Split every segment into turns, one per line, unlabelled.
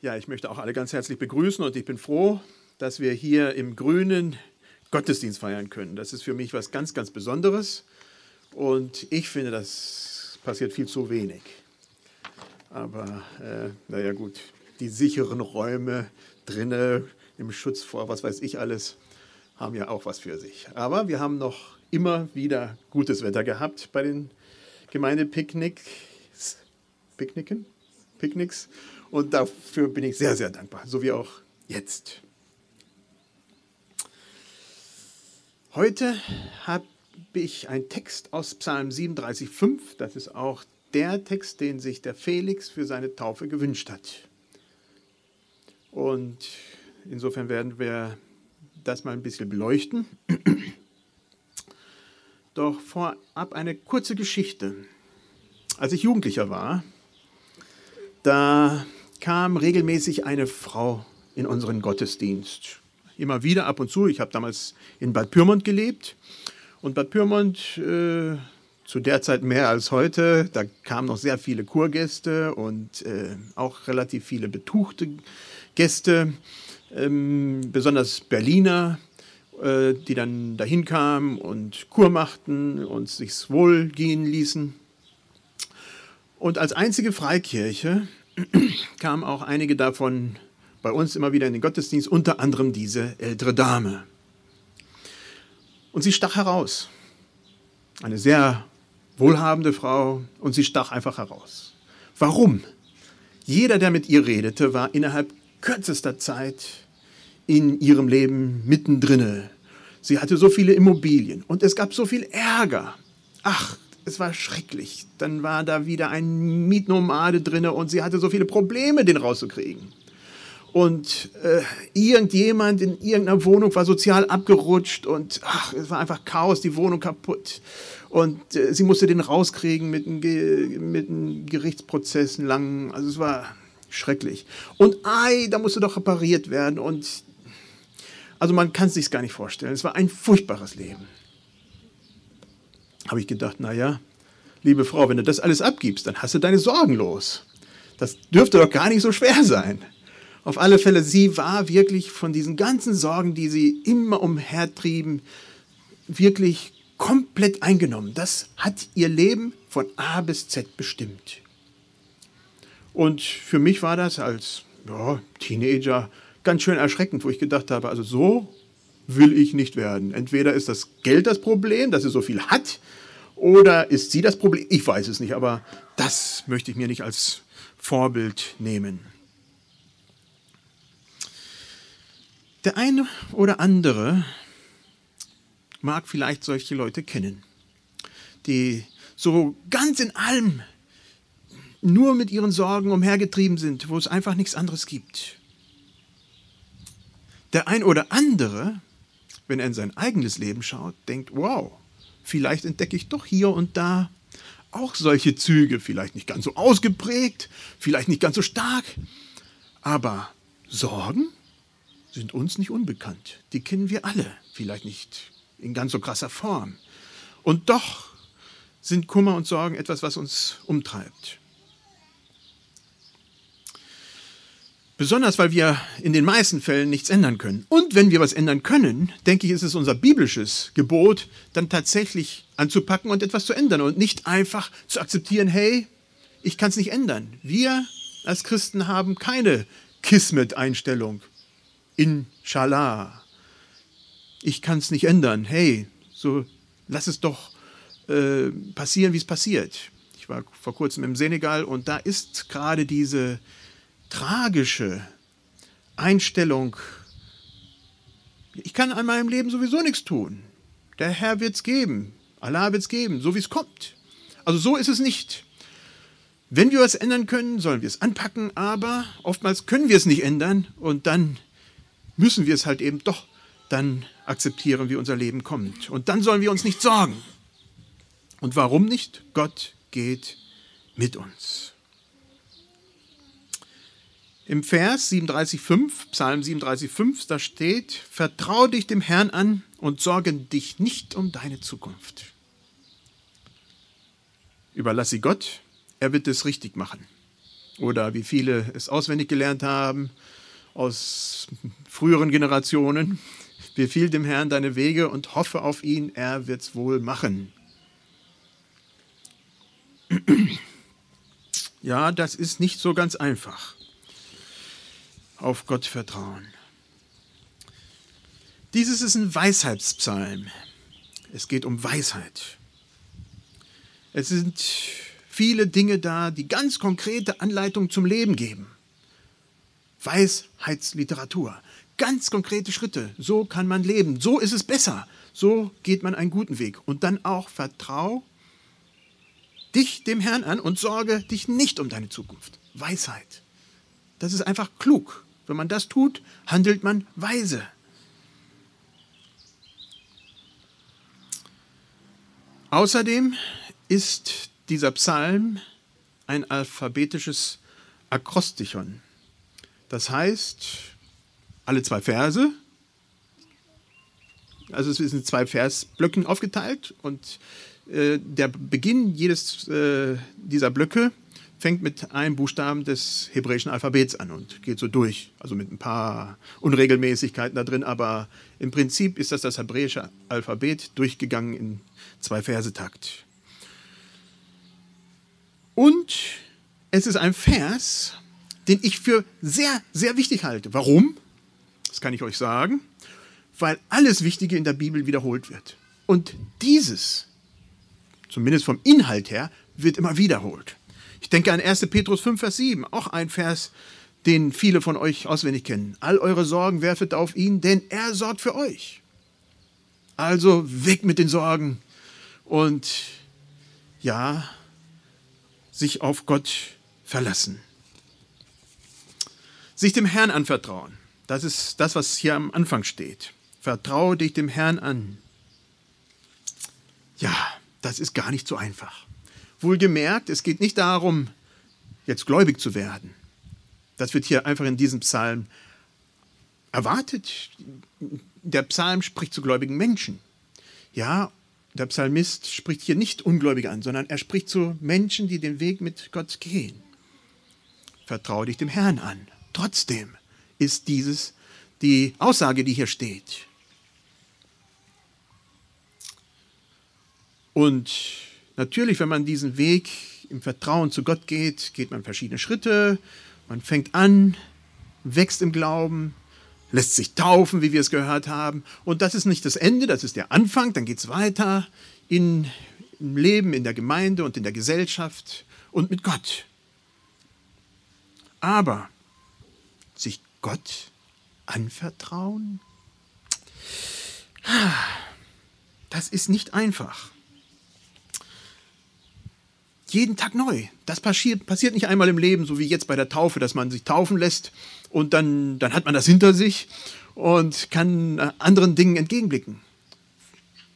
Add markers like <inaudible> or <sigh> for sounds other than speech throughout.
Ja, ich möchte auch alle ganz herzlich begrüßen und ich bin froh, dass wir hier im Grünen Gottesdienst feiern können. Das ist für mich was ganz, ganz Besonderes und ich finde, das passiert viel zu wenig. Aber äh, naja gut, die sicheren Räume drinnen im Schutz vor was weiß ich alles haben ja auch was für sich. Aber wir haben noch immer wieder gutes Wetter gehabt bei den Gemeindepicknicks. Picknicken? Picknicks. Und dafür bin ich sehr, sehr dankbar, so wie auch jetzt. Heute habe ich einen Text aus Psalm 37,5. Das ist auch der Text, den sich der Felix für seine Taufe gewünscht hat. Und insofern werden wir das mal ein bisschen beleuchten. <clears throat> Doch vorab eine kurze Geschichte. Als ich Jugendlicher war, da kam regelmäßig eine Frau in unseren Gottesdienst. Immer wieder, ab und zu. Ich habe damals in Bad Pyrmont gelebt. Und Bad Pyrmont, äh, zu der Zeit mehr als heute, da kamen noch sehr viele Kurgäste und äh, auch relativ viele betuchte Gäste, ähm, besonders Berliner, äh, die dann dahin kamen und Kur machten und sich's wohlgehen ließen. Und als einzige Freikirche <clears throat> kamen auch einige davon bei uns immer wieder in den Gottesdienst, unter anderem diese ältere Dame. Und sie stach heraus. Eine sehr wohlhabende Frau und sie stach einfach heraus. Warum? Jeder, der mit ihr redete, war innerhalb kürzester Zeit in ihrem Leben mittendrin. Sie hatte so viele Immobilien und es gab so viel Ärger. Ach, es war schrecklich. Dann war da wieder ein Mietnomade drinne und sie hatte so viele Probleme, den rauszukriegen. Und äh, irgendjemand in irgendeiner Wohnung war sozial abgerutscht und ach, es war einfach Chaos, die Wohnung kaputt. Und äh, sie musste den rauskriegen mit einem, Ge Gerichtsprozess lang. Also es war schrecklich. Und ei, da musste doch repariert werden. Und also man kann es sich gar nicht vorstellen. Es war ein furchtbares Leben habe ich gedacht, naja, liebe Frau, wenn du das alles abgibst, dann hast du deine Sorgen los. Das dürfte doch gar nicht so schwer sein. Auf alle Fälle, sie war wirklich von diesen ganzen Sorgen, die sie immer umhertrieben, wirklich komplett eingenommen. Das hat ihr Leben von A bis Z bestimmt. Und für mich war das als ja, Teenager ganz schön erschreckend, wo ich gedacht habe, also so will ich nicht werden. Entweder ist das Geld das Problem, dass sie so viel hat, oder ist sie das Problem? Ich weiß es nicht, aber das möchte ich mir nicht als Vorbild nehmen. Der eine oder andere mag vielleicht solche Leute kennen, die so ganz in allem nur mit ihren Sorgen umhergetrieben sind, wo es einfach nichts anderes gibt. Der ein oder andere wenn er in sein eigenes Leben schaut, denkt, wow, vielleicht entdecke ich doch hier und da auch solche Züge, vielleicht nicht ganz so ausgeprägt, vielleicht nicht ganz so stark, aber Sorgen sind uns nicht unbekannt. Die kennen wir alle, vielleicht nicht in ganz so krasser Form. Und doch sind Kummer und Sorgen etwas, was uns umtreibt. Besonders, weil wir in den meisten Fällen nichts ändern können. Und wenn wir was ändern können, denke ich, ist es unser biblisches Gebot, dann tatsächlich anzupacken und etwas zu ändern und nicht einfach zu akzeptieren, hey, ich kann es nicht ändern. Wir als Christen haben keine Kismet-Einstellung. Inshallah. Ich kann es nicht ändern. Hey, so lass es doch äh, passieren, wie es passiert. Ich war vor kurzem im Senegal und da ist gerade diese tragische Einstellung, ich kann an meinem Leben sowieso nichts tun. Der Herr wird es geben. Allah wird es geben, so wie es kommt. Also so ist es nicht. Wenn wir was ändern können, sollen wir es anpacken, aber oftmals können wir es nicht ändern und dann müssen wir es halt eben doch dann akzeptieren, wie unser Leben kommt. Und dann sollen wir uns nicht sorgen. Und warum nicht? Gott geht mit uns. Im Vers 37,5, Psalm 37,5, da steht, Vertrau dich dem Herrn an und sorge dich nicht um deine Zukunft. Überlass sie Gott, er wird es richtig machen. oder wie viele es auswendig gelernt haben aus früheren Generationen. <laughs> Befiehl dem Herrn deine Wege und hoffe auf ihn, er wird's wohl machen. <clears throat> Ja, das ist nicht so ganz einfach. Auf Gott vertrauen. Dieses ist ein Weisheitspsalm. Es geht um Weisheit. Es sind viele Dinge da, die ganz konkrete Anleitungen zum Leben geben. Weisheitsliteratur. Ganz konkrete Schritte. So kann man leben. So ist es besser. So geht man einen guten Weg. Und dann auch vertrau dich dem Herrn an und sorge dich nicht um deine Zukunft. Weisheit. Das ist einfach klug. Wenn man das tut, handelt man weise. Außerdem ist dieser Psalm ein alphabetisches Akrostichon. Das heißt, alle zwei Verse, also es sind zwei Versblöcken aufgeteilt und äh, der Beginn jedes äh, dieser Blöcke fängt mit einem Buchstaben des hebräischen Alphabets an und geht so durch. Also mit ein paar Unregelmäßigkeiten da drin, aber im Prinzip ist das das hebräische Alphabet durchgegangen in zwei Versetakt. Und es ist ein Vers, den ich für sehr, sehr wichtig halte. Warum? Das kann ich euch sagen. Weil alles Wichtige in der Bibel wiederholt wird. Und dieses, zumindest vom Inhalt her, wird immer wiederholt. Ich denke an 1. Petrus 5, Vers 7, auch ein Vers, den viele von euch auswendig kennen. All eure Sorgen werfet auf ihn, denn er sorgt für euch. Also weg mit den Sorgen und ja, sich auf Gott verlassen. Sich dem Herrn anvertrauen. Das ist das, was hier am Anfang steht. Vertraue dich dem Herrn an. Ja, das ist gar nicht so einfach. Wohlgemerkt, es geht nicht darum, jetzt gläubig zu werden. Das wird hier einfach in diesem Psalm erwartet. Der Psalm spricht zu gläubigen Menschen. Ja, der Psalmist spricht hier nicht Ungläubige an, sondern er spricht zu Menschen, die den Weg mit Gott gehen. Vertraue dich dem Herrn an. Trotzdem ist dieses die Aussage, die hier steht. Und natürlich, wenn man diesen Weg im Vertrauen zu Gott geht, geht man verschiedene Schritte. Man fängt an, wächst im Glauben, lässt sich taufen, wie wir es gehört haben. Und das ist nicht das Ende, das ist der Anfang. Dann geht es weiter in, im Leben, in der Gemeinde und in der Gesellschaft und mit Gott. Aber sich Gott anvertrauen, das ist nicht einfach. Jeden Tag neu. Das passiert, passiert nicht einmal im Leben, so wie jetzt bei der Taufe, dass man sich taufen lässt und dann, dann hat man das hinter sich und kann äh, anderen Dingen entgegenblicken.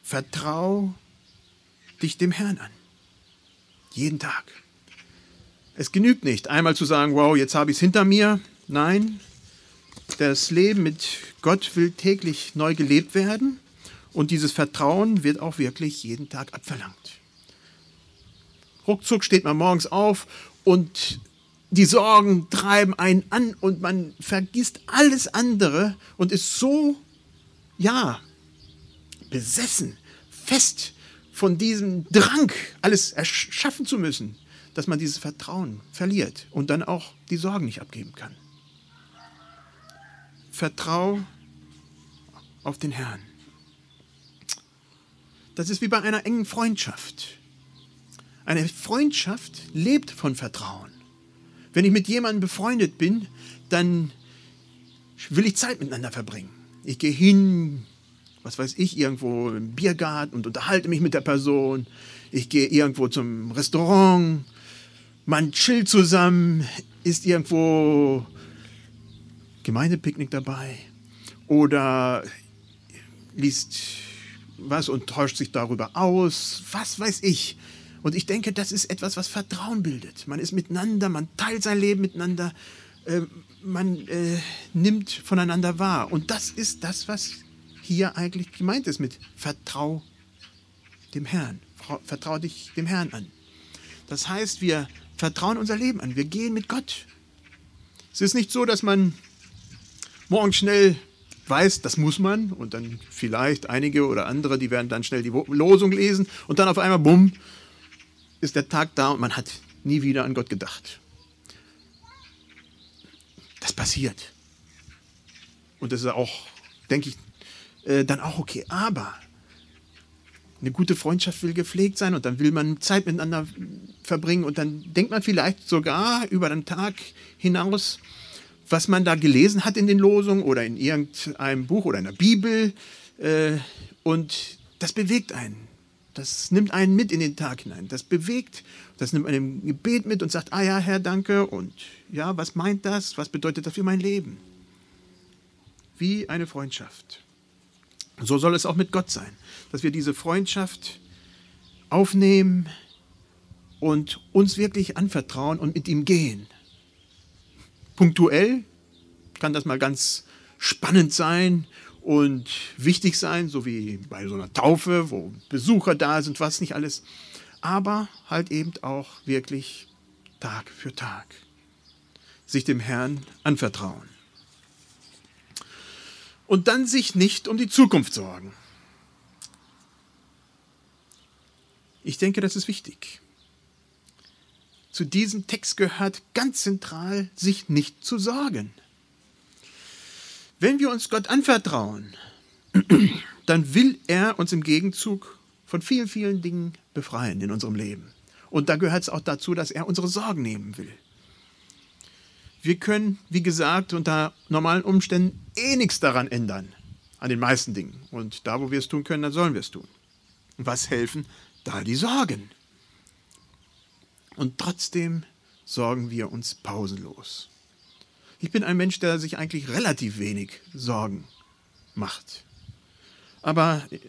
Vertrau dich dem Herrn an. Jeden Tag. Es genügt nicht, einmal zu sagen, wow, jetzt habe ich es hinter mir. Nein, das Leben mit Gott will täglich neu gelebt werden und dieses Vertrauen wird auch wirklich jeden Tag abverlangt. Ruckzuck steht man morgens auf und die Sorgen treiben einen an und man vergisst alles andere und ist so, ja, besessen, fest von diesem Drang, alles erschaffen zu müssen, dass man dieses Vertrauen verliert und dann auch die Sorgen nicht abgeben kann. Vertrau auf den Herrn. Das ist wie bei einer engen Freundschaft. Eine Freundschaft lebt von Vertrauen. Wenn ich mit jemandem befreundet bin, dann will ich Zeit miteinander verbringen. Ich gehe hin, was weiß ich, irgendwo im Biergarten und unterhalte mich mit der Person. Ich gehe irgendwo zum Restaurant. Man chillt zusammen, ist irgendwo Gemeindepicknick dabei oder liest was und täuscht sich darüber aus. Was weiß ich. Und ich denke, das ist etwas, was Vertrauen bildet. Man ist miteinander, man teilt sein Leben miteinander, äh, man äh, nimmt voneinander wahr. Und das ist das, was hier eigentlich gemeint ist mit Vertrau dem Herrn. Vertrau dich dem Herrn an. Das heißt, wir vertrauen unser Leben an. Wir gehen mit Gott. Es ist nicht so, dass man morgen schnell weiß, das muss man und dann vielleicht einige oder andere, die werden dann schnell die Losung lesen und dann auf einmal, bumm, ist der Tag da und man hat nie wieder an Gott gedacht. Das passiert. Und das ist auch, denke ich, äh, dann auch okay. Aber eine gute Freundschaft will gepflegt sein und dann will man Zeit miteinander verbringen und dann denkt man vielleicht sogar über den Tag hinaus, was man da gelesen hat in den Losungen oder in irgendeinem Buch oder in der Bibel äh, und das bewegt einen. Das nimmt einen mit in den Tag hinein. Das bewegt, das nimmt man im Gebet mit und sagt, ah ja, Herr, danke. Und ja, was meint das? Was bedeutet das für mein Leben? Wie eine Freundschaft. So soll es auch mit Gott sein, dass wir diese Freundschaft aufnehmen und uns wirklich anvertrauen und mit ihm gehen. Punktuell kann das mal ganz spannend sein und wichtig sein, so wie bei so einer Taufe, wo Besucher da sind, was nicht alles. Aber halt eben auch wirklich Tag für Tag sich dem Herrn anvertrauen und dann sich nicht um die Zukunft sorgen. Ich denke, das ist wichtig. Zu diesem Text gehört ganz zentral, sich nicht zu sorgen. Wenn wir uns Gott anvertrauen, <clears throat> dann will er uns im Gegenzug von vielen, vielen Dingen befreien in unserem Leben. Und da gehört es auch dazu, dass er unsere Sorgen nehmen will. Wir können, wie gesagt, unter normalen Umständen eh nichts daran ändern, an den meisten Dingen. Und da, wo wir es tun können, dann sollen wir es tun. Und was helfen? Da die Sorgen. Und trotzdem sorgen wir uns pausenlos. Ich bin ein Mensch, der sich eigentlich relativ wenig Sorgen macht. Aber äh,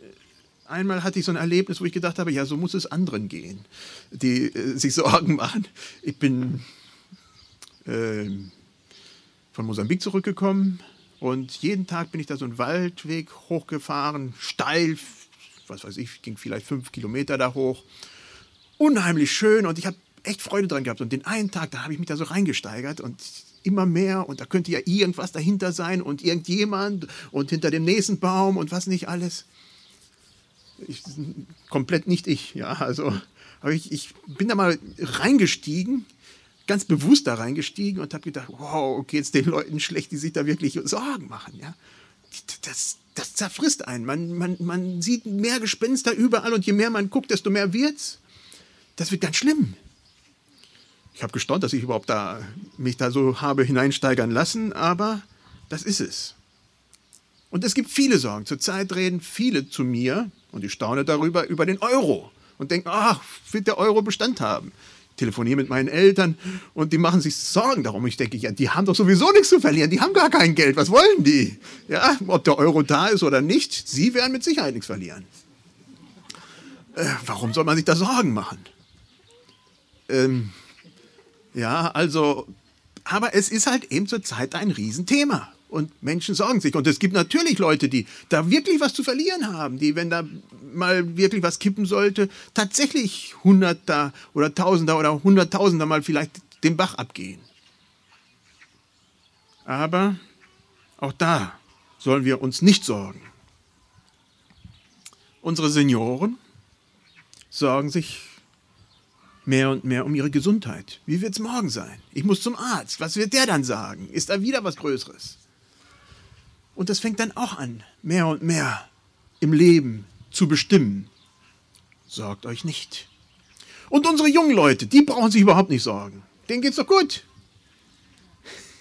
einmal hatte ich so ein Erlebnis, wo ich gedacht habe, ja, so muss es anderen gehen, die äh, sich Sorgen machen. Ich bin ähm, von Mosambik zurückgekommen und jeden Tag bin ich da so einen Waldweg hochgefahren, steil, was weiß ich, ging vielleicht fünf Kilometer da hoch. Unheimlich schön und ich habe echt Freude dran gehabt. Und den einen Tag, da habe ich mich da so reingesteigert und immer mehr und da könnte ja irgendwas dahinter sein und irgendjemand und hinter dem nächsten Baum und was nicht alles. Ich, komplett nicht ich, ja, also, aber ich, ich bin da mal reingestiegen ganz bewusst da reingestiegen und habe gedacht, wow, okay, jetzt den Leuten schlecht, die sich da wirklich Sorgen machen. Ja? Das, das zerfrisst einen. Man, man, man sieht mehr Gespenster überall und je mehr man guckt, desto mehr wird's. Das wird ganz schlimm. Ich habe gestaunt, dass ich überhaupt da, mich da so habe hineinsteigern lassen, aber das ist es. Und es gibt viele Sorgen. Zurzeit reden viele zu mir und ich staune darüber, über den Euro und denken, ach, wird der Euro Bestand haben? telefoniere mit meinen Eltern und die machen sich Sorgen darum. Ich denke, ja, die haben doch sowieso nichts zu verlieren. Die haben gar kein Geld. Was wollen die? Ja, ob der Euro da ist oder nicht, sie werden mit Sicherheit nichts verlieren. Äh, warum soll man sich da Sorgen machen? Ähm, ja, also, aber es ist halt eben zurzeit ein Riesenthema und Menschen sorgen sich. Und es gibt natürlich Leute, die da wirklich was zu verlieren haben, die, wenn da mal wirklich was kippen sollte, tatsächlich Hunderter oder Tausender oder Hunderttausender mal vielleicht den Bach abgehen. Aber auch da sollen wir uns nicht sorgen. Unsere Senioren sorgen sich mehr und mehr um ihre Gesundheit. Wie wird es morgen sein? Ich muss zum Arzt. Was wird der dann sagen? Ist da wieder was Größeres? Und das fängt dann auch an, mehr und mehr im Leben zu bestimmen. Sorgt euch nicht. Und unsere jungen Leute, die brauchen sich überhaupt nicht sorgen. Denen geht's doch gut.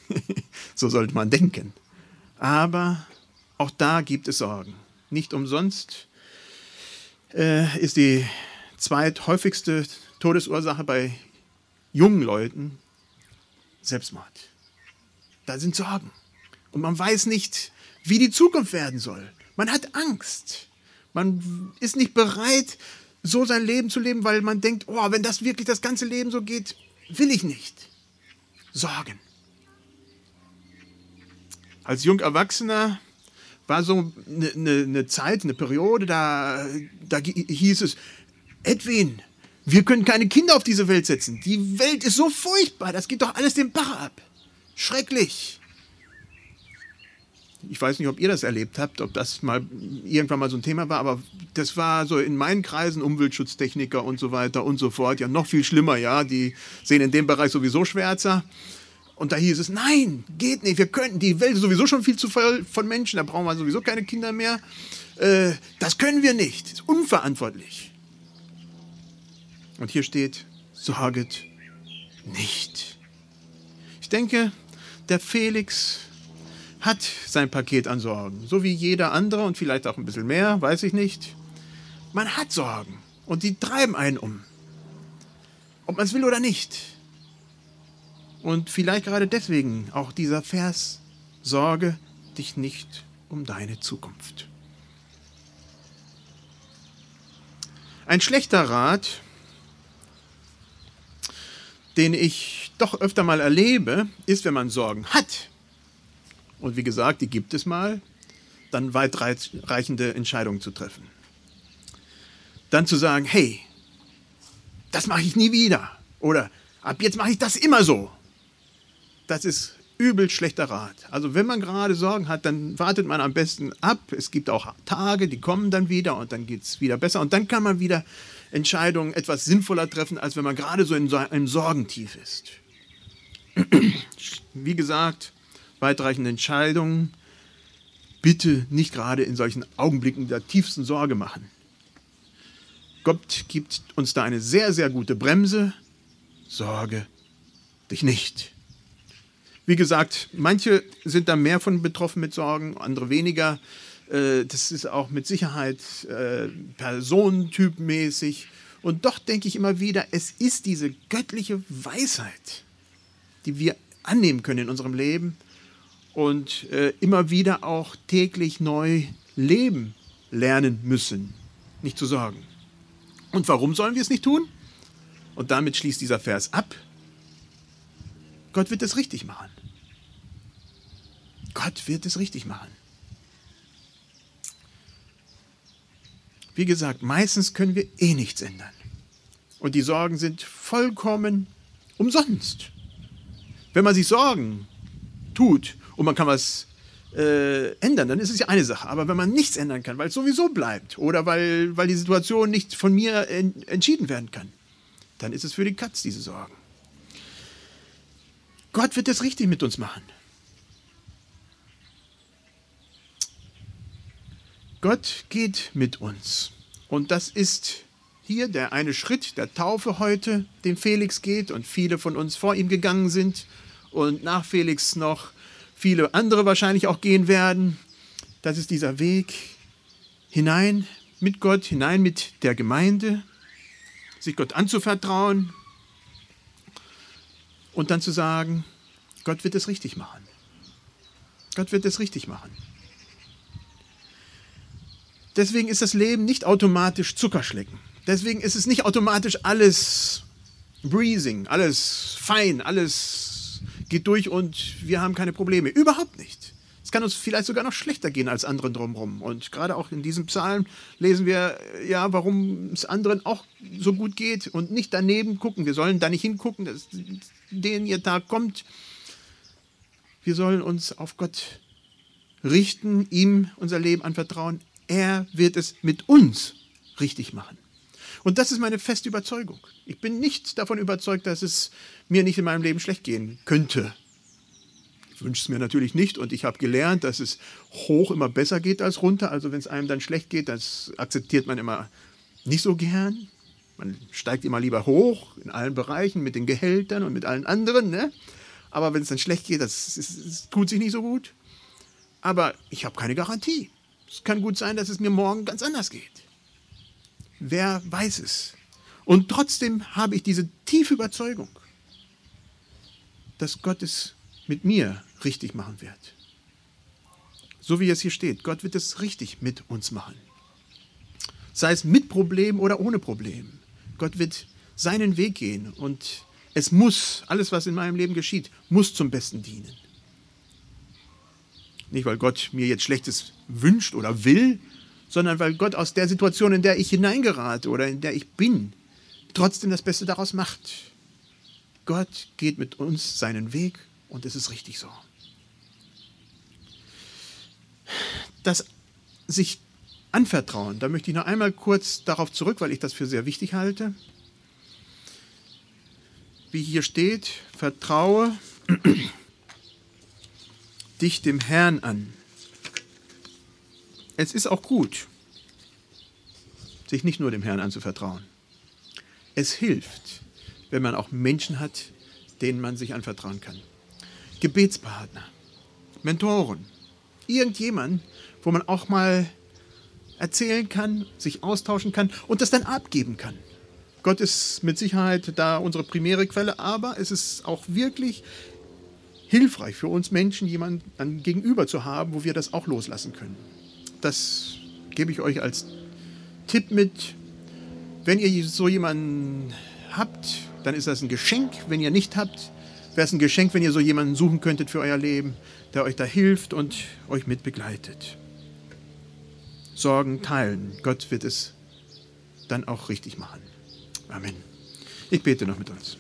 <laughs> so sollte man denken. Aber auch da gibt es Sorgen. Nicht umsonst äh, ist die zweithäufigste Todesursache bei jungen Leuten Selbstmord. Da sind Sorgen. Und man weiß nicht, wie die Zukunft werden soll. Man hat Angst. Man ist nicht bereit, so sein Leben zu leben, weil man denkt, oh, wenn das wirklich das ganze Leben so geht, will ich nicht. Sorgen. Als Jungerwachsener war so eine, eine, eine Zeit, eine Periode, da, da hieß es, Edwin, Wir können keine Kinder auf diese Welt setzen. Die Welt ist so furchtbar. Das geht doch alles den Bach ab. Schrecklich. Ich weiß nicht, ob ihr das erlebt habt, ob das mal irgendwann mal so ein Thema war, aber das war so in meinen Kreisen Umweltschutztechniker und so weiter und so fort. Ja, noch viel schlimmer, ja. Die sehen in dem Bereich sowieso schwärzer. Und da hieß es, nein, geht nicht, wir könnten, die Welt ist sowieso schon viel zu voll von Menschen, da brauchen wir sowieso keine Kinder mehr. Äh, das können wir nicht, das ist unverantwortlich. Und hier steht, sorget nicht. Ich denke, der Felix hat sein Paket an Sorgen, so wie jeder andere und vielleicht auch ein bisschen mehr, weiß ich nicht. Man hat Sorgen und die treiben einen um, ob man es will oder nicht. Und vielleicht gerade deswegen auch dieser Vers, sorge dich nicht um deine Zukunft. Ein schlechter Rat, den ich doch öfter mal erlebe, ist, wenn man Sorgen hat, und wie gesagt, die gibt es mal, dann weitreichende Entscheidungen zu treffen. Dann zu sagen, hey, das mache ich nie wieder. Oder ab jetzt mache ich das immer so. Das ist übel schlechter Rat. Also wenn man gerade Sorgen hat, dann wartet man am besten ab. Es gibt auch Tage, die kommen dann wieder und dann geht es wieder besser. Und dann kann man wieder Entscheidungen etwas sinnvoller treffen, als wenn man gerade so in einem Sorgentief ist. <clears throat> Wie gesagt, weitreichende Entscheidungen bitte nicht gerade in solchen Augenblicken der tiefsten Sorge machen. Gott gibt uns da eine sehr, sehr gute Bremse. Sorge dich nicht. Wie gesagt, manche sind da mehr von betroffen mit Sorgen, andere weniger. Äh, das ist auch mit Sicherheit äh, personentypmäßig. Und doch denke ich immer wieder, es ist diese göttliche Weisheit, die wir annehmen können in unserem Leben, und äh, immer wieder auch täglich neu leben lernen müssen, nicht zu sorgen. Und warum sollen wir es nicht tun? Und damit schließt dieser Vers ab. Gott wird es richtig machen. Gott wird es richtig machen. Wie gesagt, meistens können wir eh nichts ändern. Und die Sorgen sind vollkommen umsonst. Wenn man sich Sorgen tut und man kann was äh, ändern, dann ist es ja eine Sache. Aber wenn man nichts ändern kann, weil es sowieso bleibt oder weil, weil die Situation nicht von mir en entschieden werden kann, dann ist es für die Katz, diese Sorgen. Gott wird es richtig mit uns machen. Gott geht mit uns. Und das ist hier der eine Schritt der Taufe heute, den Felix geht und viele von uns vor ihm gegangen sind und nach Felix noch viele andere wahrscheinlich auch gehen werden. Das ist dieser Weg hinein mit Gott, hinein mit der Gemeinde, sich Gott anzuvertrauen und dann zu sagen, Gott wird es richtig machen. Gott wird es richtig machen. Deswegen ist das Leben nicht automatisch Zuckerschlecken. Deswegen ist es nicht automatisch alles breezing, alles fein, alles geht durch und wir haben keine Probleme. Überhaupt nicht. Es kann uns vielleicht sogar noch schlechter gehen als anderen drumherum. Und gerade auch in diesem Psalm lesen wir, ja, warum es anderen auch so gut geht und nicht daneben gucken. Wir sollen da nicht hingucken, dass den ihr Tag kommt. Wir sollen uns auf Gott richten, ihm unser Leben anvertrauen. Er wird es mit uns richtig machen. Und das ist meine feste Überzeugung. Ich bin nicht davon überzeugt, dass es mir nicht in meinem Leben schlecht gehen könnte. Ich wünsche es mir natürlich nicht und ich habe gelernt, dass es hoch immer besser geht als runter. Also wenn es einem dann schlecht geht, das akzeptiert man immer nicht so gern. Man steigt immer lieber hoch in allen Bereichen mit den Gehältern und mit allen anderen. Ne? Aber wenn es dann schlecht geht, das, das, das tut sich nicht so gut. Aber ich habe keine Garantie. Es kann gut sein, dass es mir morgen ganz anders geht. Wer weiß es? Und trotzdem habe ich diese tiefe Überzeugung, dass Gott es mit mir richtig machen wird. So wie es hier steht, Gott wird es richtig mit uns machen. Sei es mit Problem oder ohne Problem. Gott wird seinen Weg gehen und es muss, alles was in meinem Leben geschieht, muss zum Besten dienen. Nicht, weil Gott mir jetzt Schlechtes wünscht oder will, sondern weil Gott aus der Situation, in der ich hineingerate oder in der ich bin, trotzdem das Beste daraus macht. Gott geht mit uns seinen Weg und es ist richtig so. Das sich anvertrauen, da möchte ich noch einmal kurz darauf zurück, weil ich das für sehr wichtig halte. Wie hier steht, vertraue dich dem Herrn an. Es ist auch gut, sich nicht nur dem Herrn anzuvertrauen. Es hilft, wenn man auch Menschen hat, denen man sich anvertrauen kann. Gebetspartner, Mentoren, irgendjemand, wo man auch mal erzählen kann, sich austauschen kann und das dann abgeben kann. Gott ist mit Sicherheit da unsere primäre Quelle, aber es ist auch wirklich hilfreich für uns Menschen, jemanden gegenüber zu haben, wo wir das auch loslassen können. Das gebe ich euch als Tipp mit. Wenn ihr so jemanden habt, dann ist das ein Geschenk. Wenn ihr nicht habt, wäre es ein Geschenk, wenn ihr so jemanden suchen könntet für euer Leben, der euch da hilft und euch mit begleitet. Sorgen teilen. Gott wird es dann auch richtig machen. Amen. Ich bete noch mit uns.